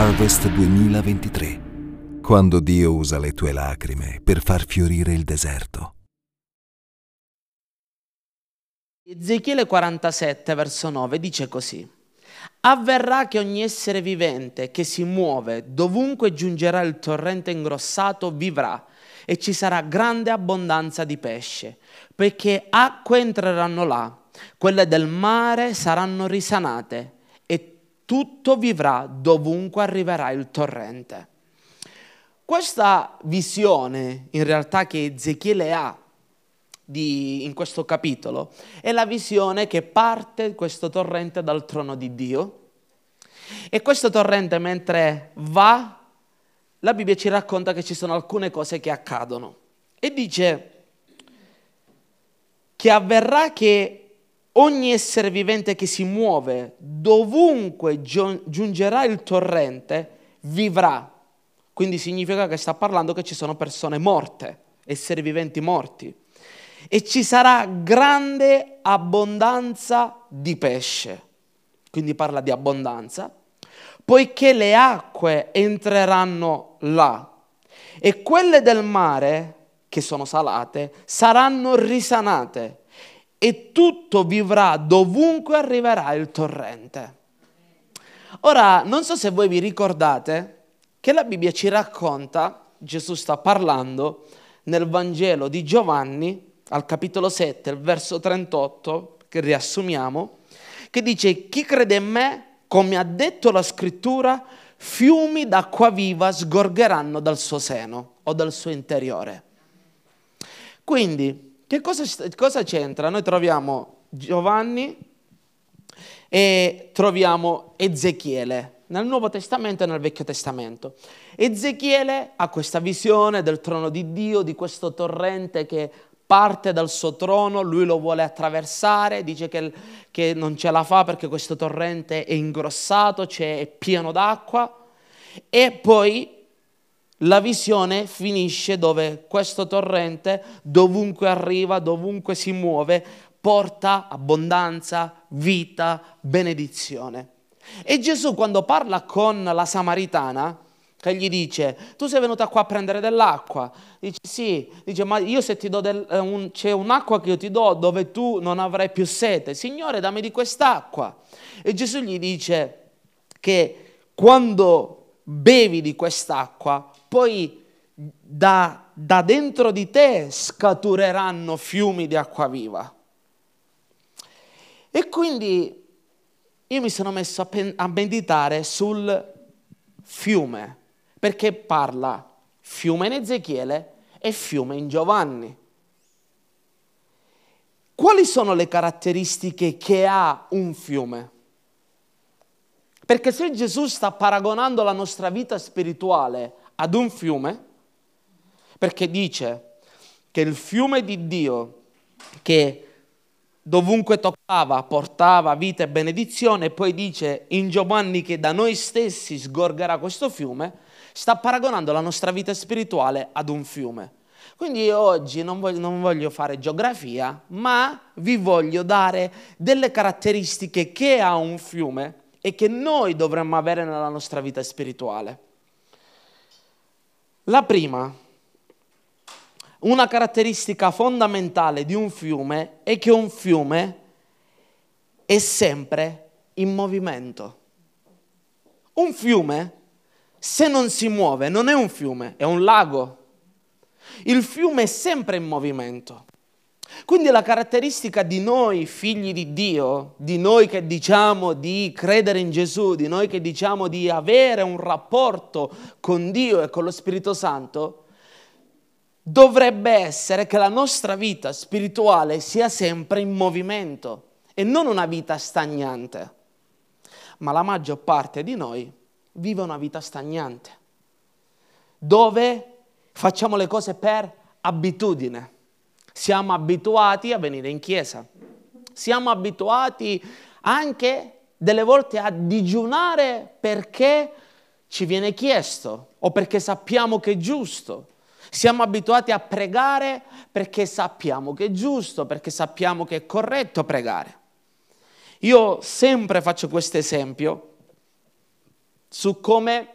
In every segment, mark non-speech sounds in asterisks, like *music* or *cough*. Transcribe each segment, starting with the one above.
Harvest 2023, quando Dio usa le tue lacrime per far fiorire il deserto. Ezechiele 47, verso 9 dice così. Avverrà che ogni essere vivente che si muove dovunque giungerà il torrente ingrossato vivrà e ci sarà grande abbondanza di pesce, perché acque entreranno là, quelle del mare saranno risanate tutto vivrà dovunque arriverà il torrente. Questa visione, in realtà, che Ezechiele ha di, in questo capitolo, è la visione che parte questo torrente dal trono di Dio. E questo torrente, mentre va, la Bibbia ci racconta che ci sono alcune cose che accadono. E dice che avverrà che ogni essere vivente che si muove dovunque giungerà il torrente vivrà. Quindi significa che sta parlando che ci sono persone morte, esseri viventi morti. E ci sarà grande abbondanza di pesce. Quindi parla di abbondanza. Poiché le acque entreranno là e quelle del mare, che sono salate, saranno risanate e tutto vivrà dovunque arriverà il torrente. Ora, non so se voi vi ricordate che la Bibbia ci racconta, Gesù sta parlando nel Vangelo di Giovanni, al capitolo 7, il verso 38, che riassumiamo, che dice, chi crede in me, come ha detto la scrittura, fiumi d'acqua viva sgorgeranno dal suo seno o dal suo interiore. Quindi, che cosa, cosa c'entra? Noi troviamo Giovanni e troviamo Ezechiele nel Nuovo Testamento e nel Vecchio Testamento. Ezechiele ha questa visione del trono di Dio, di questo torrente che parte dal suo trono, lui lo vuole attraversare, dice che, che non ce la fa perché questo torrente è ingrossato, cioè è pieno d'acqua, e poi la visione finisce dove questo torrente, dovunque arriva, dovunque si muove, porta abbondanza, vita, benedizione. E Gesù quando parla con la Samaritana, che gli dice, tu sei venuta qua a prendere dell'acqua, dice sì, dice ma io se ti do del, eh, un, c'è un'acqua che io ti do dove tu non avrai più sete, Signore dammi di quest'acqua. E Gesù gli dice che quando bevi di quest'acqua poi da, da dentro di te scatureranno fiumi di acqua viva. E quindi io mi sono messo a, pen- a meditare sul fiume, perché parla fiume in Ezechiele e fiume in Giovanni. Quali sono le caratteristiche che ha un fiume? Perché se Gesù sta paragonando la nostra vita spirituale ad un fiume, perché dice che il fiume di Dio che dovunque toccava portava vita e benedizione, poi dice in Giovanni che da noi stessi sgorgerà questo fiume, sta paragonando la nostra vita spirituale ad un fiume. Quindi io oggi non voglio, non voglio, fare geografia, ma vi voglio dare delle caratteristiche che ha un fiume e che noi dovremmo avere nella nostra vita spirituale. La prima, una caratteristica fondamentale di un fiume è che un fiume è sempre in movimento. Un fiume, se non si muove, non è un fiume, è un lago. Il fiume è sempre in movimento. Quindi la caratteristica di noi figli di Dio, di noi che diciamo di credere in Gesù, di noi che diciamo di avere un rapporto con Dio e con lo Spirito Santo, dovrebbe essere che la nostra vita spirituale sia sempre in movimento e non una vita stagnante. Ma la maggior parte di noi vive una vita stagnante, dove facciamo le cose per abitudine siamo abituati a venire in chiesa, siamo abituati anche delle volte a digiunare perché ci viene chiesto o perché sappiamo che è giusto. Siamo abituati a pregare perché sappiamo che è giusto, perché sappiamo che è corretto pregare. Io sempre faccio questo esempio su come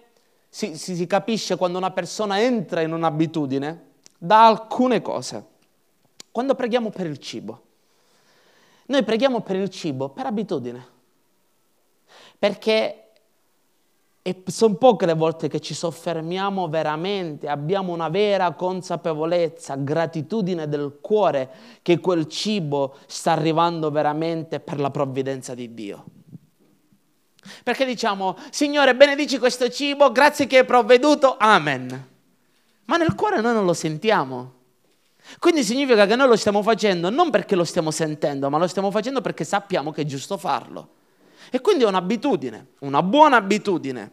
si, si, si capisce quando una persona entra in un'abitudine da alcune cose. Quando preghiamo per il cibo, noi preghiamo per il cibo per abitudine, perché sono poche le volte che ci soffermiamo veramente, abbiamo una vera consapevolezza, gratitudine del cuore che quel cibo sta arrivando veramente per la provvidenza di Dio. Perché diciamo, Signore, benedici questo cibo, grazie che hai provveduto, amen. Ma nel cuore noi non lo sentiamo. Quindi significa che noi lo stiamo facendo non perché lo stiamo sentendo, ma lo stiamo facendo perché sappiamo che è giusto farlo. E quindi è un'abitudine, una buona abitudine.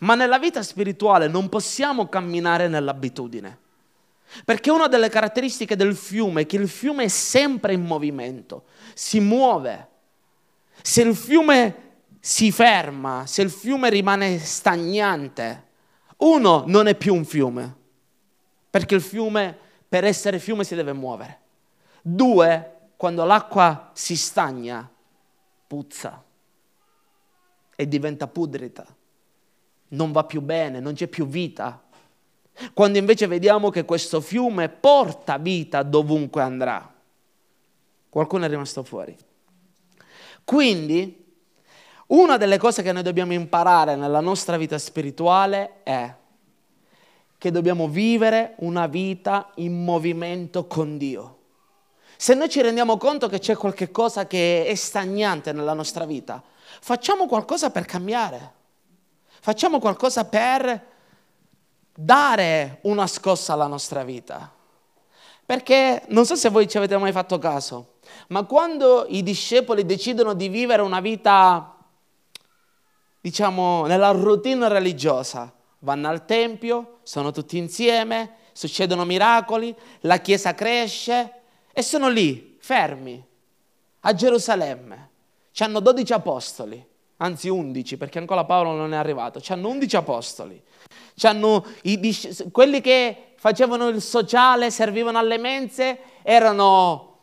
Ma nella vita spirituale non possiamo camminare nell'abitudine. Perché una delle caratteristiche del fiume è che il fiume è sempre in movimento, si muove. Se il fiume si ferma, se il fiume rimane stagnante, uno non è più un fiume, perché il fiume per essere fiume si deve muovere. Due, quando l'acqua si stagna, puzza e diventa pudrita, non va più bene, non c'è più vita. Quando invece vediamo che questo fiume porta vita dovunque andrà. Qualcuno è rimasto fuori. Quindi, una delle cose che noi dobbiamo imparare nella nostra vita spirituale è che dobbiamo vivere una vita in movimento con Dio. Se noi ci rendiamo conto che c'è qualche cosa che è stagnante nella nostra vita, facciamo qualcosa per cambiare. Facciamo qualcosa per dare una scossa alla nostra vita. Perché non so se voi ci avete mai fatto caso, ma quando i discepoli decidono di vivere una vita, diciamo, nella routine religiosa, vanno al Tempio, sono tutti insieme, succedono miracoli, la Chiesa cresce e sono lì, fermi, a Gerusalemme. Ci hanno 12 apostoli, anzi 11 perché ancora Paolo non è arrivato, ci hanno 11 apostoli. C'hanno i, quelli che facevano il sociale, servivano alle mense, erano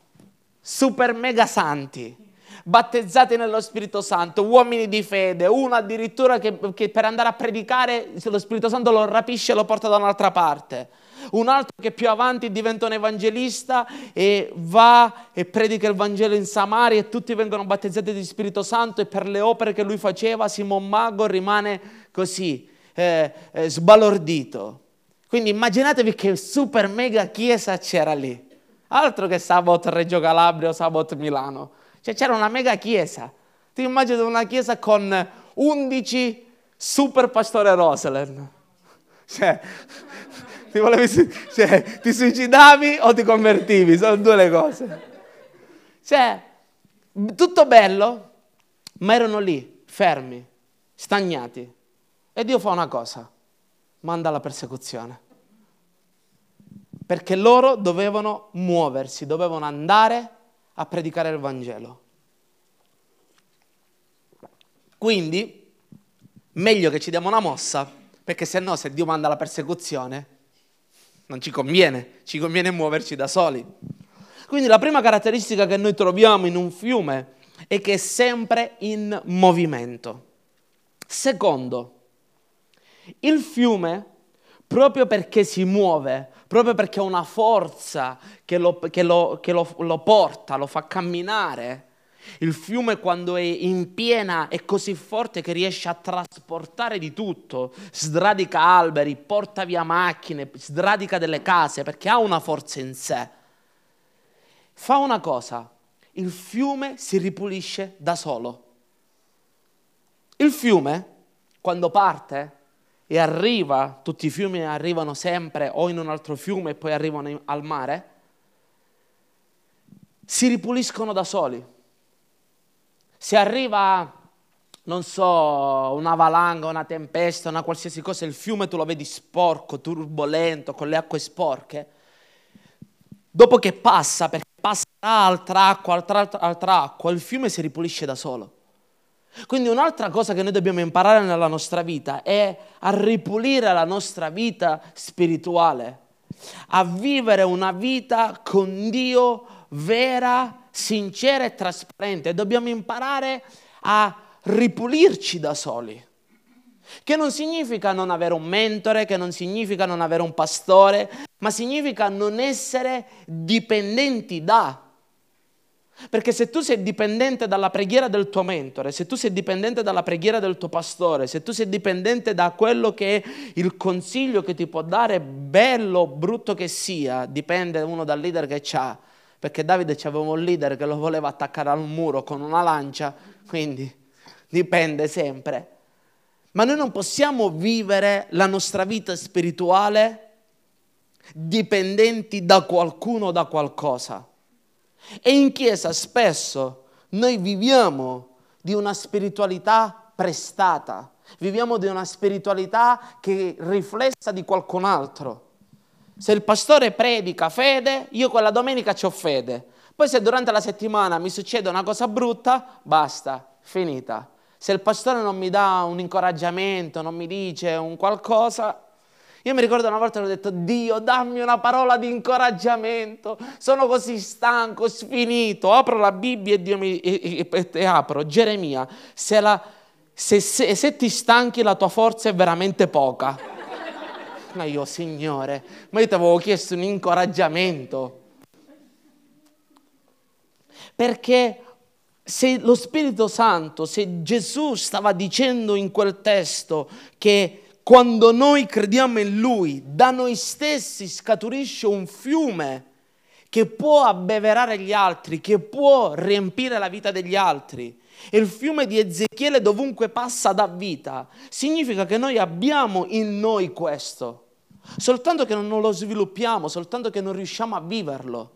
super mega santi battezzati nello Spirito Santo, uomini di fede, uno addirittura che, che per andare a predicare lo Spirito Santo lo rapisce e lo porta da un'altra parte un altro che più avanti diventa un evangelista e va e predica il Vangelo in Samaria e tutti vengono battezzati di Spirito Santo e per le opere che lui faceva Simon Mago rimane così eh, eh, sbalordito. Quindi immaginatevi che super mega chiesa c'era lì, altro che Sabot Reggio Calabria o Sabot Milano. Cioè c'era una mega chiesa. Ti immagini una chiesa con 11 super pastore Rosalind. Cioè, *laughs* ti, volevi, cioè, ti suicidavi o ti convertivi, sono due le cose. Cioè, tutto bello, ma erano lì, fermi, stagnati. E Dio fa una cosa, manda la persecuzione. Perché loro dovevano muoversi, dovevano andare a predicare il Vangelo. Quindi, meglio che ci diamo una mossa, perché se no, se Dio manda la persecuzione, non ci conviene, ci conviene muoverci da soli. Quindi la prima caratteristica che noi troviamo in un fiume è che è sempre in movimento. Secondo, il fiume, proprio perché si muove, proprio perché ha una forza che, lo, che, lo, che lo, lo porta, lo fa camminare. Il fiume quando è in piena è così forte che riesce a trasportare di tutto, sradica alberi, porta via macchine, sradica delle case perché ha una forza in sé. Fa una cosa, il fiume si ripulisce da solo. Il fiume, quando parte e arriva, tutti i fiumi arrivano sempre o in un altro fiume e poi arrivano al mare, si ripuliscono da soli. Se arriva, non so, una valanga, una tempesta, una qualsiasi cosa, il fiume tu lo vedi sporco, turbolento, con le acque sporche, dopo che passa, perché passerà altra acqua, altra, altra acqua, il fiume si ripulisce da solo. Quindi un'altra cosa che noi dobbiamo imparare nella nostra vita è a ripulire la nostra vita spirituale, a vivere una vita con Dio vera, sincera e trasparente. Dobbiamo imparare a ripulirci da soli. Che non significa non avere un mentore, che non significa non avere un pastore, ma significa non essere dipendenti da. Perché se tu sei dipendente dalla preghiera del tuo mentore, se tu sei dipendente dalla preghiera del tuo pastore, se tu sei dipendente da quello che è il consiglio che ti può dare, bello o brutto che sia, dipende uno dal leader che c'ha, perché Davide aveva un leader che lo voleva attaccare al muro con una lancia, quindi dipende sempre. Ma noi non possiamo vivere la nostra vita spirituale dipendenti da qualcuno o da qualcosa. E in chiesa spesso noi viviamo di una spiritualità prestata, viviamo di una spiritualità che riflessa di qualcun altro. Se il pastore predica fede, io quella domenica ho fede. Poi se durante la settimana mi succede una cosa brutta, basta, finita. Se il pastore non mi dà un incoraggiamento, non mi dice un qualcosa, io mi ricordo una volta che ho detto, Dio, dammi una parola di incoraggiamento, sono così stanco, sfinito. Apro la Bibbia e, Dio mi, e, e, e apro Geremia, se, la, se, se, se ti stanchi la tua forza è veramente poca. Ma io, Signore, ma io ti avevo chiesto un incoraggiamento. Perché se lo Spirito Santo, se Gesù stava dicendo in quel testo che quando noi crediamo in Lui, da noi stessi scaturisce un fiume che può abbeverare gli altri, che può riempire la vita degli altri. E il fiume di Ezechiele dovunque passa dà vita. Significa che noi abbiamo in noi questo, soltanto che non lo sviluppiamo, soltanto che non riusciamo a viverlo.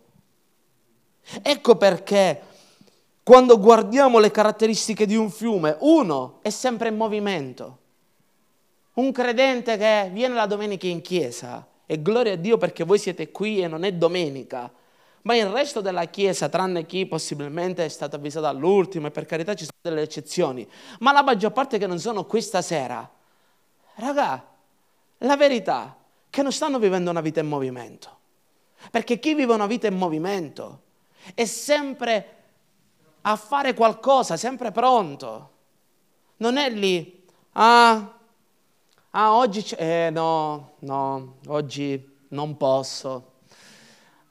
Ecco perché quando guardiamo le caratteristiche di un fiume, uno è sempre in movimento. Un credente che viene la domenica in chiesa e gloria a Dio perché voi siete qui e non è domenica, ma il resto della chiesa, tranne chi possibilmente è stato avvisato all'ultimo e per carità ci sono delle eccezioni, ma la maggior parte che non sono qui stasera, raga, la verità è che non stanno vivendo una vita in movimento. Perché chi vive una vita in movimento è sempre a fare qualcosa, sempre pronto. Non è lì, ah, Ah, oggi. Eh, no, no, oggi non posso.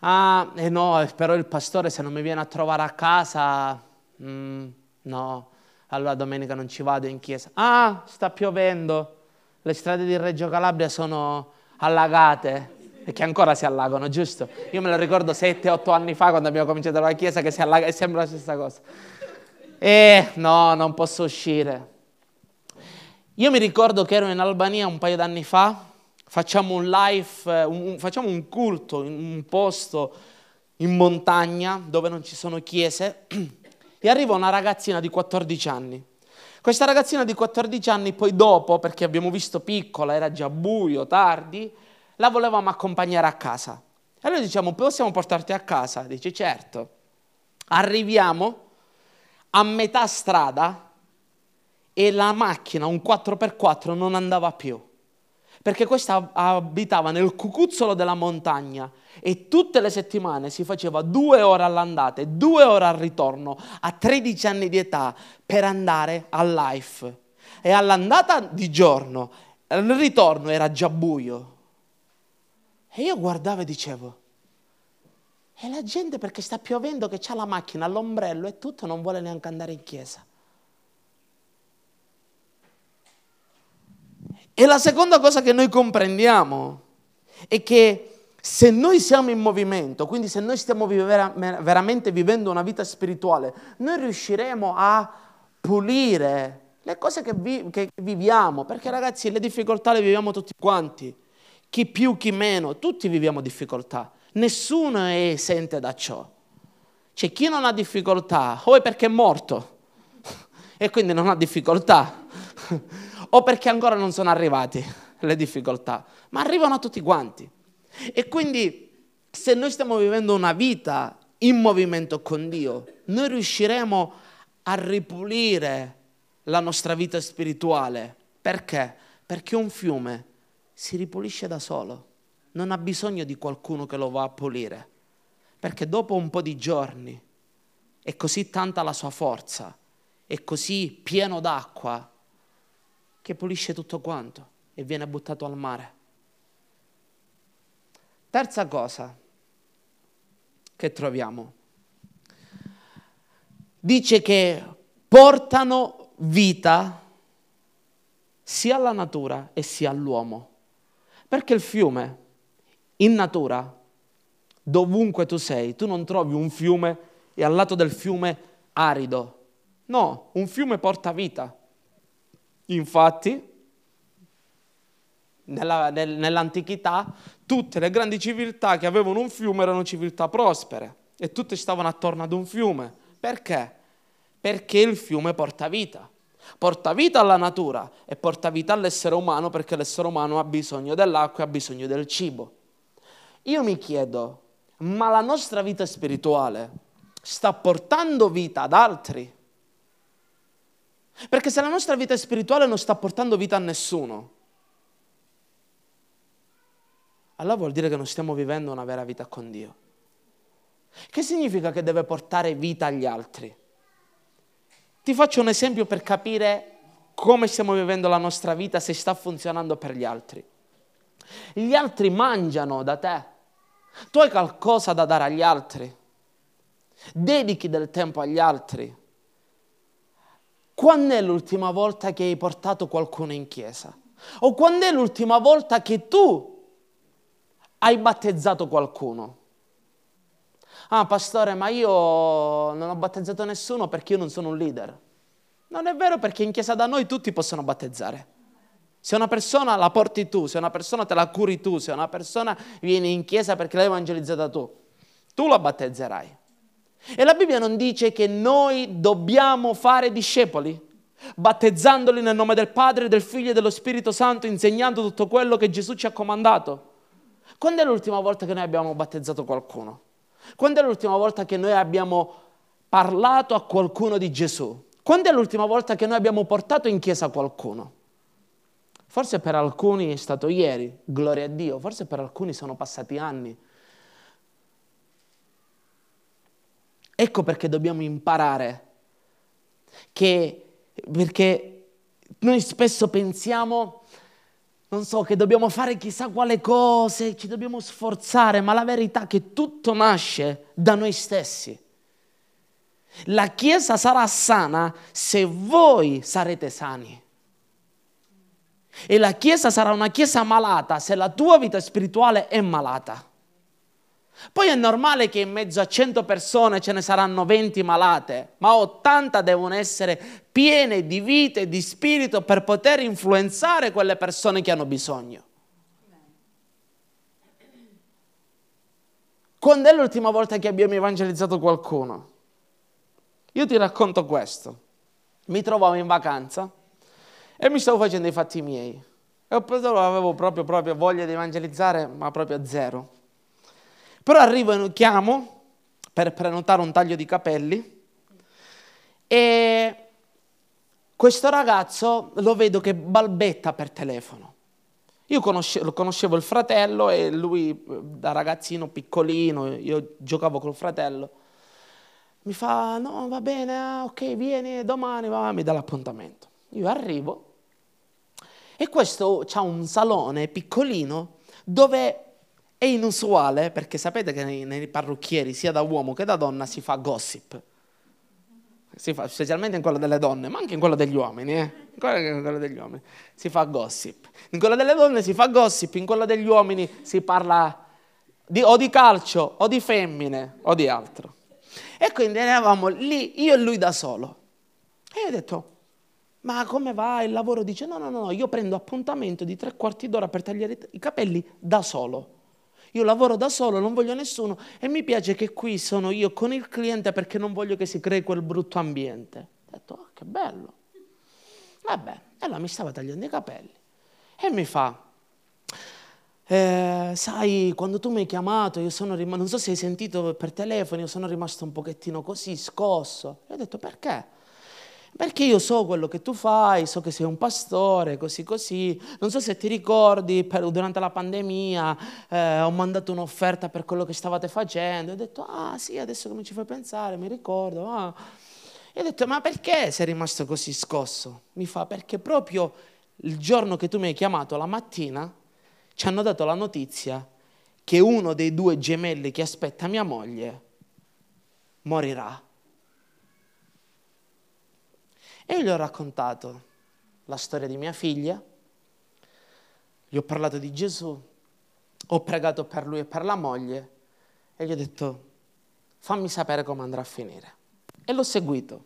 Ah, eh no, però il pastore se non mi viene a trovare a casa, mm, no, allora domenica non ci vado in chiesa. Ah, sta piovendo, le strade di Reggio Calabria sono allagate e che ancora si allagano, giusto? Io me lo ricordo 7-8 anni fa quando abbiamo cominciato la chiesa che si allaga e sembra la stessa cosa. E no, non posso uscire. Io mi ricordo che ero in Albania un paio d'anni fa, facciamo un live, eh, un, facciamo un culto in un posto in montagna dove non ci sono chiese *clears throat* e arriva una ragazzina di 14 anni. Questa ragazzina di 14 anni poi dopo, perché abbiamo visto piccola, era già buio, tardi, la volevamo accompagnare a casa. E allora diciamo, possiamo portarti a casa? Dice, certo. Arriviamo a metà strada, e la macchina, un 4x4, non andava più. Perché questa abitava nel cucuzzolo della montagna e tutte le settimane si faceva due ore all'andata e due ore al ritorno a 13 anni di età per andare al life. E all'andata di giorno, al ritorno era già buio. E io guardavo e dicevo, e la gente perché sta piovendo che ha la macchina, l'ombrello e tutto non vuole neanche andare in chiesa. E la seconda cosa che noi comprendiamo è che se noi siamo in movimento, quindi se noi stiamo vera- veramente vivendo una vita spirituale, noi riusciremo a pulire le cose che, vi- che viviamo, perché ragazzi le difficoltà le viviamo tutti quanti, chi più, chi meno, tutti viviamo difficoltà, nessuno è esente da ciò. C'è chi non ha difficoltà, o è perché è morto. *laughs* E quindi non ha difficoltà, o perché ancora non sono arrivati *laughs* le difficoltà, ma arrivano a tutti quanti. E quindi se noi stiamo vivendo una vita in movimento con Dio, noi riusciremo a ripulire la nostra vita spirituale. Perché? Perché un fiume si ripulisce da solo, non ha bisogno di qualcuno che lo va a pulire, perché dopo un po' di giorni è così tanta la sua forza, è così pieno d'acqua che pulisce tutto quanto e viene buttato al mare. Terza cosa che troviamo. Dice che portano vita sia alla natura e sia all'uomo. Perché il fiume, in natura, dovunque tu sei, tu non trovi un fiume e al lato del fiume arido. No, un fiume porta vita. Infatti, nella, nel, nell'antichità, tutte le grandi civiltà che avevano un fiume erano civiltà prospere e tutte stavano attorno ad un fiume. Perché? Perché il fiume porta vita. Porta vita alla natura e porta vita all'essere umano perché l'essere umano ha bisogno dell'acqua e ha bisogno del cibo. Io mi chiedo, ma la nostra vita spirituale sta portando vita ad altri? Perché se la nostra vita spirituale non sta portando vita a nessuno, allora vuol dire che non stiamo vivendo una vera vita con Dio. Che significa che deve portare vita agli altri? Ti faccio un esempio per capire come stiamo vivendo la nostra vita, se sta funzionando per gli altri. Gli altri mangiano da te. Tu hai qualcosa da dare agli altri. Dedichi del tempo agli altri. Quando è l'ultima volta che hai portato qualcuno in chiesa? O quando è l'ultima volta che tu hai battezzato qualcuno? Ah, pastore, ma io non ho battezzato nessuno perché io non sono un leader. Non è vero perché in chiesa da noi tutti possono battezzare. Se una persona la porti tu, se una persona te la curi tu, se una persona viene in chiesa perché l'hai evangelizzata tu, tu la battezzerai. E la Bibbia non dice che noi dobbiamo fare discepoli, battezzandoli nel nome del Padre, del Figlio e dello Spirito Santo, insegnando tutto quello che Gesù ci ha comandato. Quando è l'ultima volta che noi abbiamo battezzato qualcuno? Quando è l'ultima volta che noi abbiamo parlato a qualcuno di Gesù? Quando è l'ultima volta che noi abbiamo portato in chiesa qualcuno? Forse per alcuni è stato ieri, gloria a Dio, forse per alcuni sono passati anni. Ecco perché dobbiamo imparare che, perché noi spesso pensiamo, non so, che dobbiamo fare chissà quale cose, ci dobbiamo sforzare, ma la verità è che tutto nasce da noi stessi. La Chiesa sarà sana se voi sarete sani. E la Chiesa sarà una Chiesa malata se la tua vita spirituale è malata. Poi è normale che in mezzo a 100 persone ce ne saranno 20 malate, ma 80 devono essere piene di vita e di spirito per poter influenzare quelle persone che hanno bisogno. Quando è l'ultima volta che abbiamo evangelizzato qualcuno? Io ti racconto questo. Mi trovavo in vacanza e mi stavo facendo i fatti miei. E avevo proprio, proprio voglia di evangelizzare, ma proprio zero. Però arrivo e chiamo per prenotare un taglio di capelli e questo ragazzo lo vedo che balbetta per telefono. Io conoscevo, conoscevo il fratello e lui da ragazzino piccolino, io giocavo col fratello. Mi fa, no, va bene, ah, ok, vieni domani, va, mi dà l'appuntamento. Io arrivo e questo ha un salone piccolino dove È inusuale perché sapete che nei, nei parrucchieri, sia da uomo che da donna, si fa gossip. Si fa, specialmente in quello delle donne, ma anche in quello degli uomini, eh? in quello degli uomini si fa gossip. In quello delle donne si fa gossip, in quello degli uomini si parla di, o di calcio, o di femmine, o di altro. E quindi eravamo lì, io e lui da solo. E io ho detto, ma come va il lavoro? Dice, no, no, no, io prendo appuntamento di tre quarti d'ora per tagliare i capelli da solo. Io lavoro da solo, non voglio nessuno e mi piace che qui sono io con il cliente perché non voglio che si crei quel brutto ambiente. Ho detto, oh, che bello. Vabbè, allora mi stava tagliando i capelli e mi fa, eh, sai, quando tu mi hai chiamato, io sono rimasto, non so se hai sentito per telefono, io sono rimasto un pochettino così, scosso. E ho detto, perché? Perché io so quello che tu fai, so che sei un pastore, così così. Non so se ti ricordi, per, durante la pandemia eh, ho mandato un'offerta per quello che stavate facendo. Ho detto, ah sì, adesso mi ci fai pensare, mi ricordo. Ah. E ho detto, ma perché sei rimasto così scosso? Mi fa, perché proprio il giorno che tu mi hai chiamato, la mattina, ci hanno dato la notizia che uno dei due gemelli che aspetta mia moglie morirà. E gli ho raccontato la storia di mia figlia, gli ho parlato di Gesù, ho pregato per lui e per la moglie e gli ho detto fammi sapere come andrà a finire. E l'ho seguito.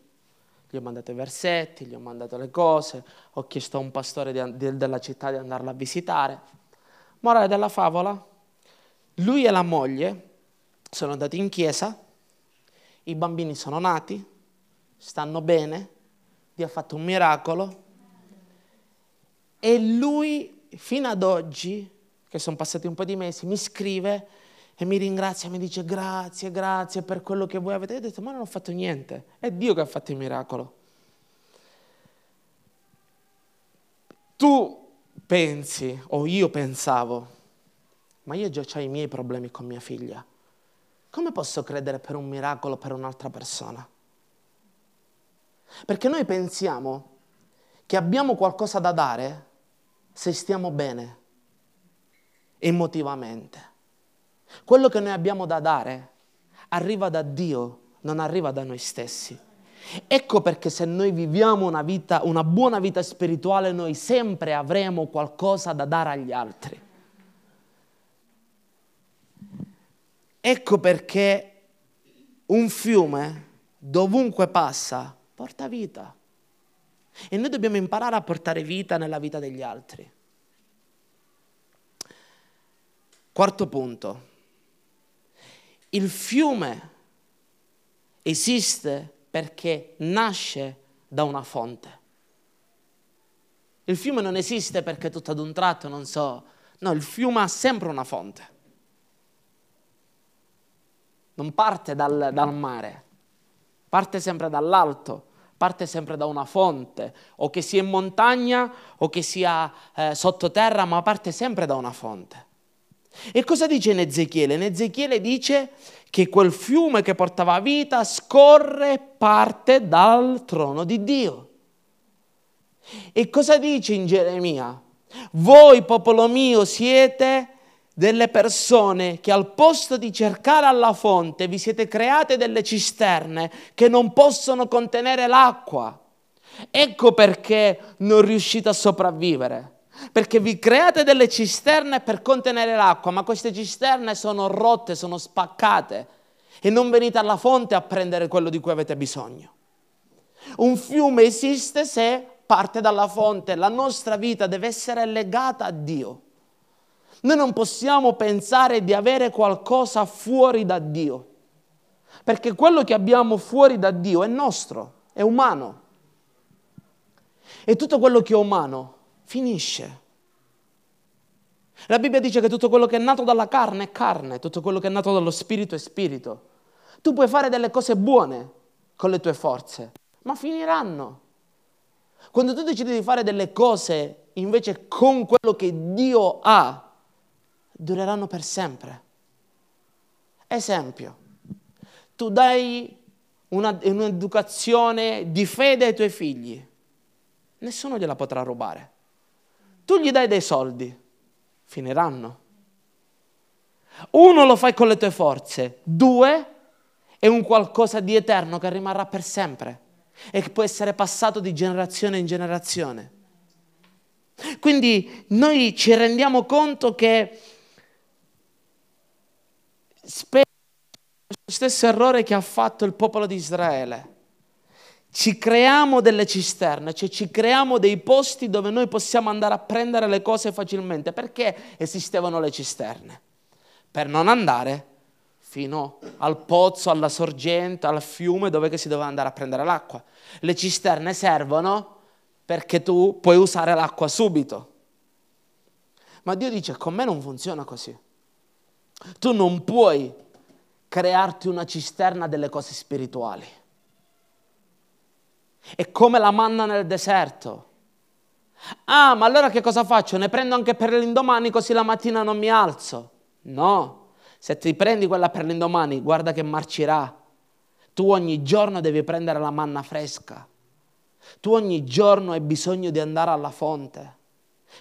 Gli ho mandato i versetti, gli ho mandato le cose, ho chiesto a un pastore di, di, della città di andarla a visitare. Morale della favola, lui e la moglie sono andati in chiesa, i bambini sono nati, stanno bene, Dio ha fatto un miracolo e lui fino ad oggi, che sono passati un po' di mesi, mi scrive e mi ringrazia, mi dice grazie, grazie per quello che voi avete. Io ho detto ma non ho fatto niente, è Dio che ha fatto il miracolo. Tu pensi, o io pensavo, ma io già ho i miei problemi con mia figlia. Come posso credere per un miracolo per un'altra persona? Perché noi pensiamo che abbiamo qualcosa da dare se stiamo bene emotivamente. Quello che noi abbiamo da dare arriva da Dio, non arriva da noi stessi. Ecco perché se noi viviamo una, vita, una buona vita spirituale, noi sempre avremo qualcosa da dare agli altri. Ecco perché un fiume dovunque passa porta vita. E noi dobbiamo imparare a portare vita nella vita degli altri. Quarto punto. Il fiume esiste perché nasce da una fonte. Il fiume non esiste perché tutto ad un tratto, non so, no, il fiume ha sempre una fonte. Non parte dal, dal mare, parte sempre dall'alto, parte sempre da una fonte, o che sia in montagna o che sia eh, sottoterra, ma parte sempre da una fonte. E cosa dice in Ezechiele? In Ezechiele dice che quel fiume che portava vita scorre parte dal trono di Dio. E cosa dice in Geremia? Voi, popolo mio, siete delle persone che al posto di cercare alla fonte vi siete create delle cisterne che non possono contenere l'acqua. Ecco perché non riuscite a sopravvivere. Perché vi create delle cisterne per contenere l'acqua, ma queste cisterne sono rotte, sono spaccate e non venite alla fonte a prendere quello di cui avete bisogno. Un fiume esiste se parte dalla fonte, la nostra vita deve essere legata a Dio. Noi non possiamo pensare di avere qualcosa fuori da Dio, perché quello che abbiamo fuori da Dio è nostro, è umano. E tutto quello che è umano finisce. La Bibbia dice che tutto quello che è nato dalla carne è carne, tutto quello che è nato dallo spirito è spirito. Tu puoi fare delle cose buone con le tue forze, ma finiranno. Quando tu decidi di fare delle cose invece con quello che Dio ha, dureranno per sempre. Esempio, tu dai una, un'educazione di fede ai tuoi figli, nessuno gliela potrà rubare. Tu gli dai dei soldi, finiranno. Uno lo fai con le tue forze, due è un qualcosa di eterno che rimarrà per sempre e che può essere passato di generazione in generazione. Quindi noi ci rendiamo conto che spesso lo stesso errore che ha fatto il popolo di Israele. Ci creiamo delle cisterne, cioè ci creiamo dei posti dove noi possiamo andare a prendere le cose facilmente. Perché esistevano le cisterne? Per non andare fino al pozzo, alla sorgente, al fiume dove si doveva andare a prendere l'acqua. Le cisterne servono perché tu puoi usare l'acqua subito. Ma Dio dice, con me non funziona così. Tu non puoi crearti una cisterna delle cose spirituali. È come la manna nel deserto. Ah, ma allora che cosa faccio? Ne prendo anche per l'indomani così la mattina non mi alzo. No, se ti prendi quella per l'indomani, guarda che marcirà. Tu ogni giorno devi prendere la manna fresca. Tu ogni giorno hai bisogno di andare alla fonte.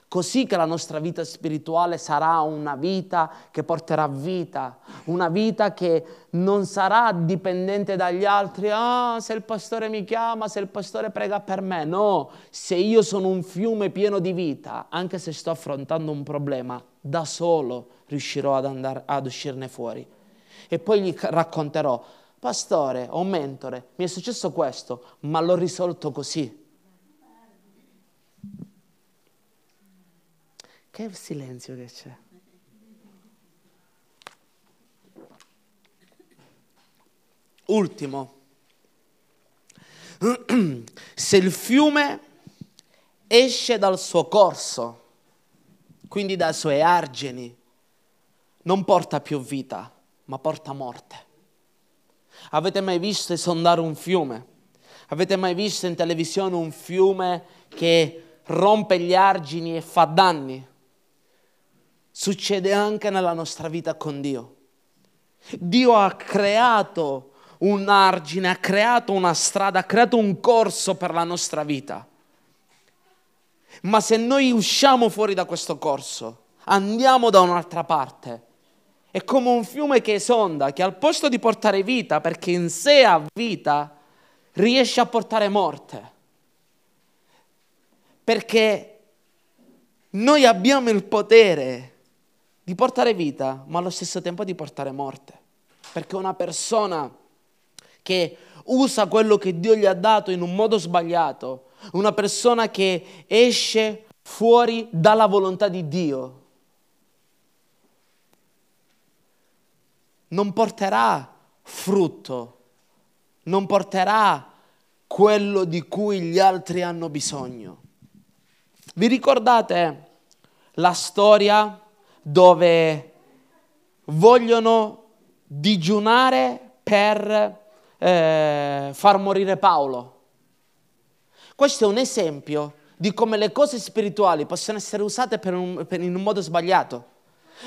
Così che la nostra vita spirituale sarà una vita che porterà vita, una vita che non sarà dipendente dagli altri, ah, se il pastore mi chiama, se il pastore prega per me. No, se io sono un fiume pieno di vita, anche se sto affrontando un problema, da solo riuscirò ad, andare, ad uscirne fuori. E poi gli racconterò, pastore o mentore, mi è successo questo, ma l'ho risolto così. Che silenzio che c'è. Ultimo, *clears throat* se il fiume esce dal suo corso, quindi dai suoi argini, non porta più vita, ma porta morte. Avete mai visto esondare un fiume? Avete mai visto in televisione un fiume che rompe gli argini e fa danni? Succede anche nella nostra vita con Dio. Dio ha creato un argine, ha creato una strada, ha creato un corso per la nostra vita. Ma se noi usciamo fuori da questo corso, andiamo da un'altra parte, è come un fiume che esonda, che al posto di portare vita, perché in sé ha vita, riesce a portare morte. Perché noi abbiamo il potere di portare vita, ma allo stesso tempo di portare morte. Perché una persona che usa quello che Dio gli ha dato in un modo sbagliato, una persona che esce fuori dalla volontà di Dio, non porterà frutto, non porterà quello di cui gli altri hanno bisogno. Vi ricordate la storia dove vogliono digiunare per eh, far morire Paolo? Questo è un esempio di come le cose spirituali possono essere usate per un, per in un modo sbagliato.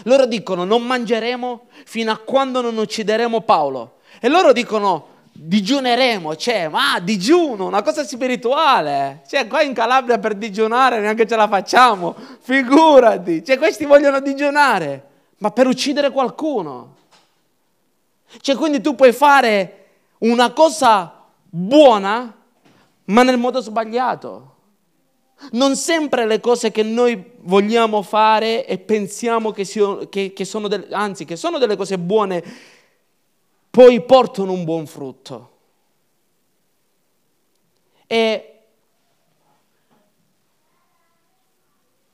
Loro dicono non mangeremo fino a quando non uccideremo Paolo. E loro dicono digiuneremo, cioè, ma digiuno, una cosa spirituale. Cioè, qua in Calabria per digiunare neanche ce la facciamo, figurati. Cioè, questi vogliono digiunare, ma per uccidere qualcuno. Cioè, quindi tu puoi fare una cosa buona, ma nel modo sbagliato. Non sempre le cose che noi vogliamo fare e pensiamo che, siano, che, che sono delle, anzi, che sono delle cose buone, poi portano un buon frutto. E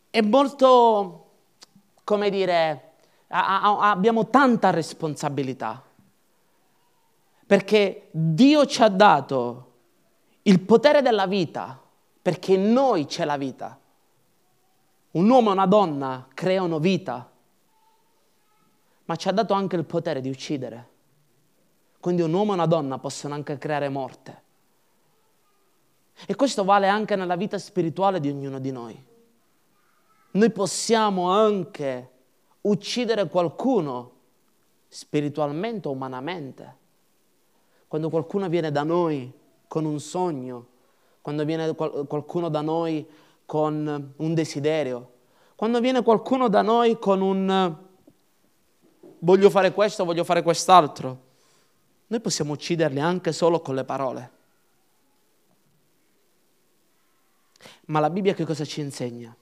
è molto, come dire, abbiamo tanta responsabilità, perché Dio ci ha dato il potere della vita perché in noi c'è la vita. Un uomo e una donna creano vita, ma ci ha dato anche il potere di uccidere. Quindi un uomo e una donna possono anche creare morte. E questo vale anche nella vita spirituale di ognuno di noi. Noi possiamo anche uccidere qualcuno spiritualmente o umanamente. Quando qualcuno viene da noi con un sogno, quando viene qualcuno da noi con un desiderio, quando viene qualcuno da noi con un, voglio fare questo, voglio fare quest'altro. Noi possiamo ucciderli anche solo con le parole. Ma la Bibbia che cosa ci insegna?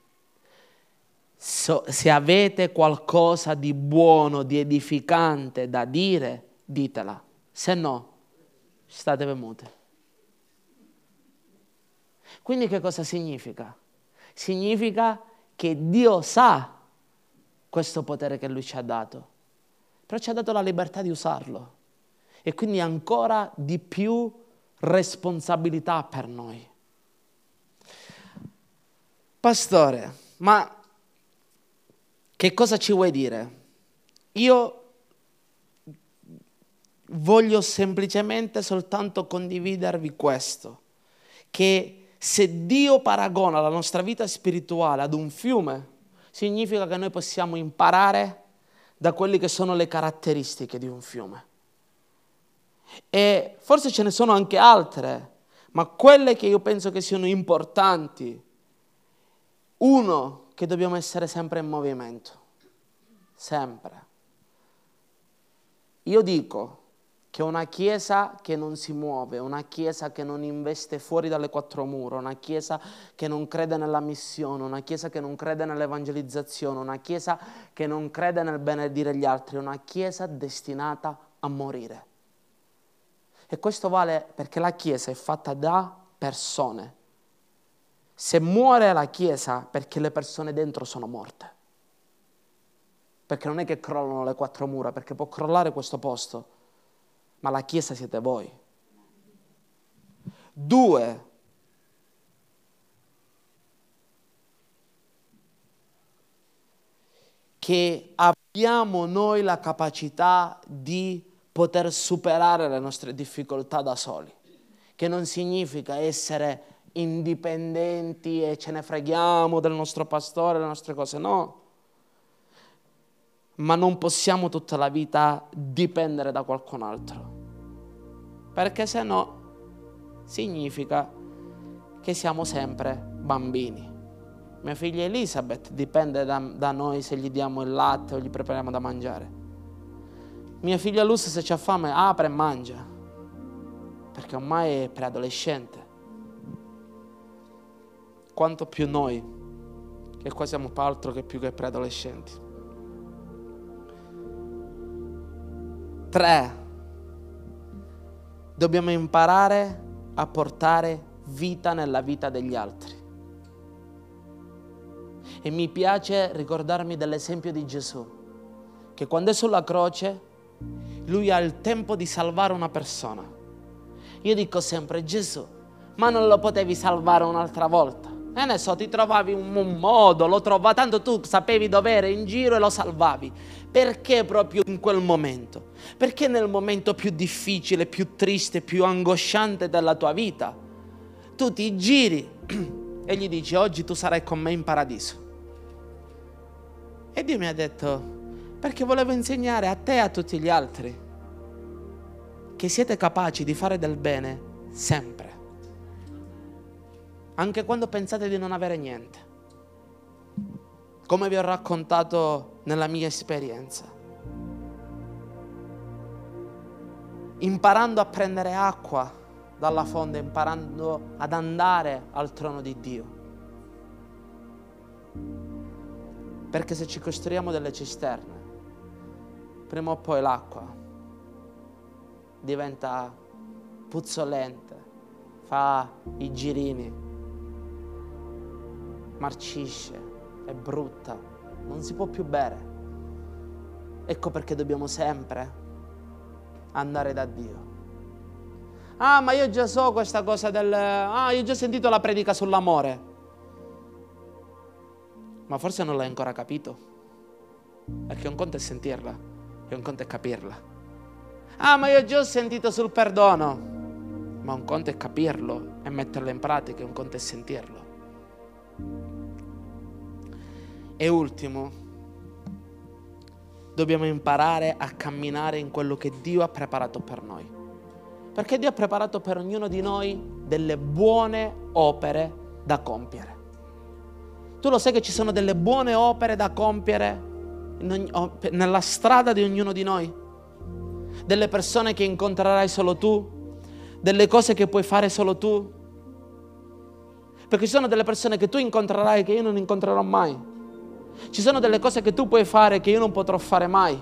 So, se avete qualcosa di buono, di edificante da dire, ditela. Se no, state mute. Quindi che cosa significa? Significa che Dio sa questo potere che Lui ci ha dato, però ci ha dato la libertà di usarlo e quindi ancora di più responsabilità per noi. Pastore, ma che cosa ci vuoi dire? Io voglio semplicemente soltanto condividervi questo, che se Dio paragona la nostra vita spirituale ad un fiume, significa che noi possiamo imparare da quelle che sono le caratteristiche di un fiume. E forse ce ne sono anche altre, ma quelle che io penso che siano importanti, uno, che dobbiamo essere sempre in movimento, sempre. Io dico, che una chiesa che non si muove, una chiesa che non investe fuori dalle quattro mura, una chiesa che non crede nella missione, una chiesa che non crede nell'evangelizzazione, una chiesa che non crede nel benedire gli altri, una chiesa destinata a morire. E questo vale perché la chiesa è fatta da persone. Se muore la chiesa perché le persone dentro sono morte. Perché non è che crollano le quattro mura, perché può crollare questo posto ma la Chiesa siete voi. Due, che abbiamo noi la capacità di poter superare le nostre difficoltà da soli, che non significa essere indipendenti e ce ne freghiamo del nostro pastore, delle nostre cose, no ma non possiamo tutta la vita dipendere da qualcun altro. Perché se no significa che siamo sempre bambini. Mia figlia Elisabeth dipende da, da, noi se gli diamo il latte o gli prepariamo da mangiare. Mia figlia Luz se c'ha fame apre e mangia, perché ormai è preadolescente. Quanto più noi, che qua siamo altro che più che preadolescenti. Tre, dobbiamo imparare a portare vita nella vita degli altri. E mi piace ricordarmi dell'esempio di Gesù, che quando è sulla croce, lui ha il tempo di salvare una persona. Io dico sempre, Gesù, ma non lo potevi salvare un'altra volta? E ne so, ti trovavi un, modo, lo trovavi, tanto tu sapevi dove era in giro e lo salvavi. Perché proprio in quel momento? Perché nel momento più difficile, più triste, più angosciante della tua vita, tu ti giri *clears throat* e gli dici oggi tu sarai con me in paradiso. E Dio mi ha detto, perché volevo insegnare a te e a tutti gli altri che siete capaci di fare del bene sempre anche quando pensate di non avere niente. Come vi ho raccontato nella mia esperienza. Imparando a prendere acqua dalla fonte, imparando ad andare al trono di Dio. Perché se ci costruiamo delle cisterne, prima o poi l'acqua diventa puzzolente, fa i girini marcisce, è brutta, non si può più bere. Ecco perché dobbiamo sempre andare da Dio. Ah, ma io già so questa cosa del... Ah, io ho già sentito la predica sull'amore. Ma forse non l'hai ancora capito. Perché un conto è sentirla e un conto è capirla. Ah, ma io già ho sentito sul perdono. Ma un conto è capirlo e metterlo in pratica, un conto è sentirlo. E ultimo, dobbiamo imparare a camminare in quello che Dio ha preparato per noi. Perché Dio ha preparato per ognuno di noi delle buone opere da compiere. Tu lo sai che ci sono delle buone opere da compiere nella strada di ognuno di noi, delle persone che incontrerai solo tu, delle cose che puoi fare solo tu. Perché ci sono delle persone che tu incontrerai che io non incontrerò mai. Ci sono delle cose che tu puoi fare che io non potrò fare mai.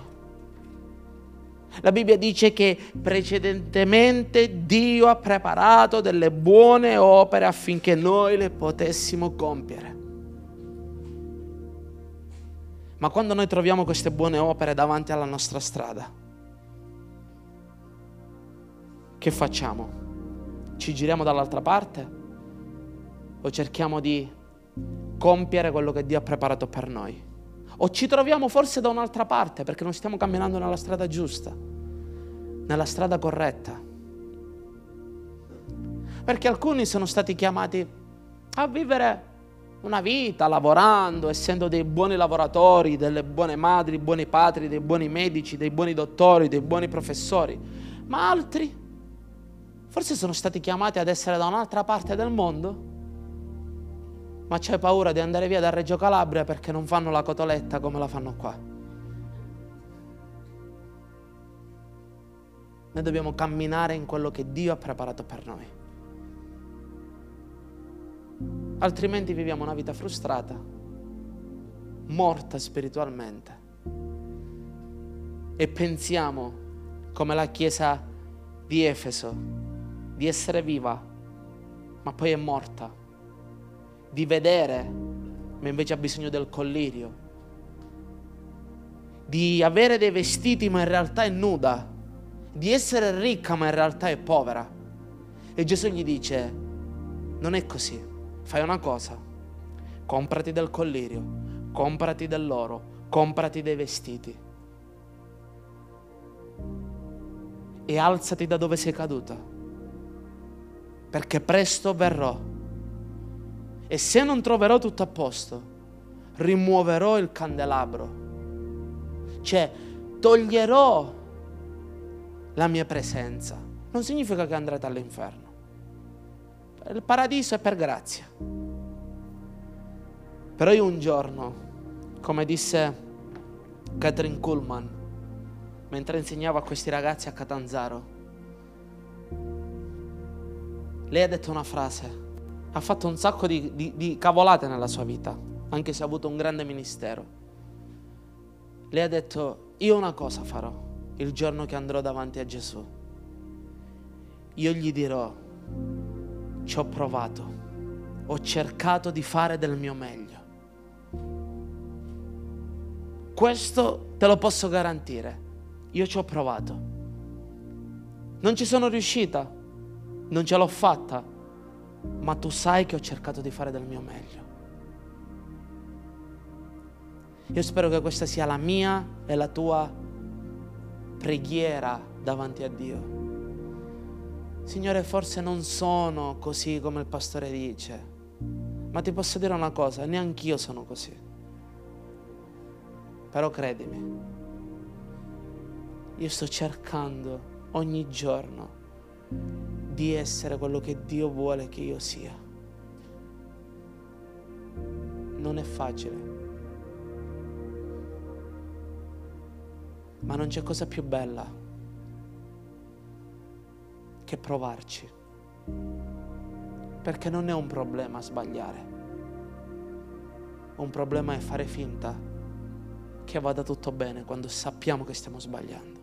La Bibbia dice che precedentemente Dio ha preparato delle buone opere affinché noi le potessimo compiere. Ma quando noi troviamo queste buone opere davanti alla nostra strada, che facciamo? Ci giriamo dall'altra parte o cerchiamo di compiere quello che Dio ha preparato per noi? O ci troviamo forse da un'altra parte perché non stiamo camminando nella strada giusta, nella strada corretta. Perché alcuni sono stati chiamati a vivere una vita lavorando, essendo dei buoni lavoratori, delle buone madri, buoni padri, dei buoni medici, dei buoni dottori, dei buoni professori, ma altri forse sono stati chiamati ad essere da un'altra parte del mondo ma c'hai paura di andare via da Reggio Calabria perché non fanno la cotoletta come la fanno qua. Noi dobbiamo camminare in quello che Dio ha preparato per noi. Altrimenti viviamo una vita frustrata, morta spiritualmente. E pensiamo, come la chiesa di Efeso, di essere viva, ma poi è morta di vedere, ma invece ha bisogno del collirio, di avere dei vestiti ma in realtà è nuda, di essere ricca ma in realtà è povera. E Gesù gli dice, non è così, fai una cosa, comprati del collirio, comprati dell'oro, comprati dei vestiti e alzati da dove sei caduta, perché presto verrò e se non troverò tutto a posto, rimuoverò il candelabro. Cioè, toglierò la mia presenza. Non significa che andrete all'inferno. Il paradiso è per grazia. Però io un giorno, come disse Catherine Kuhlman, mentre insegnava a questi ragazzi a Catanzaro, lei ha detto una frase ha fatto un sacco di, di, di cavolate nella sua vita, anche se ha avuto un grande ministero. Lei ha detto, io una cosa farò il giorno che andrò davanti a Gesù. Io gli dirò, ci ho provato, ho cercato di fare del mio meglio. Questo te lo posso garantire. Io ci ho provato. Non ci sono riuscita, non ce l'ho fatta, ma tu sai che ho cercato di fare del mio meglio. Io spero che questa sia la mia e la tua preghiera davanti a Dio. Signore, forse non sono così come il pastore dice, ma ti posso dire una cosa, neanch'io sono così. Però credimi, io sto cercando ogni giorno di essere quello che Dio vuole che io sia. Non è facile, ma non c'è cosa più bella che provarci, perché non è un problema sbagliare, un problema è fare finta che vada tutto bene quando sappiamo che stiamo sbagliando.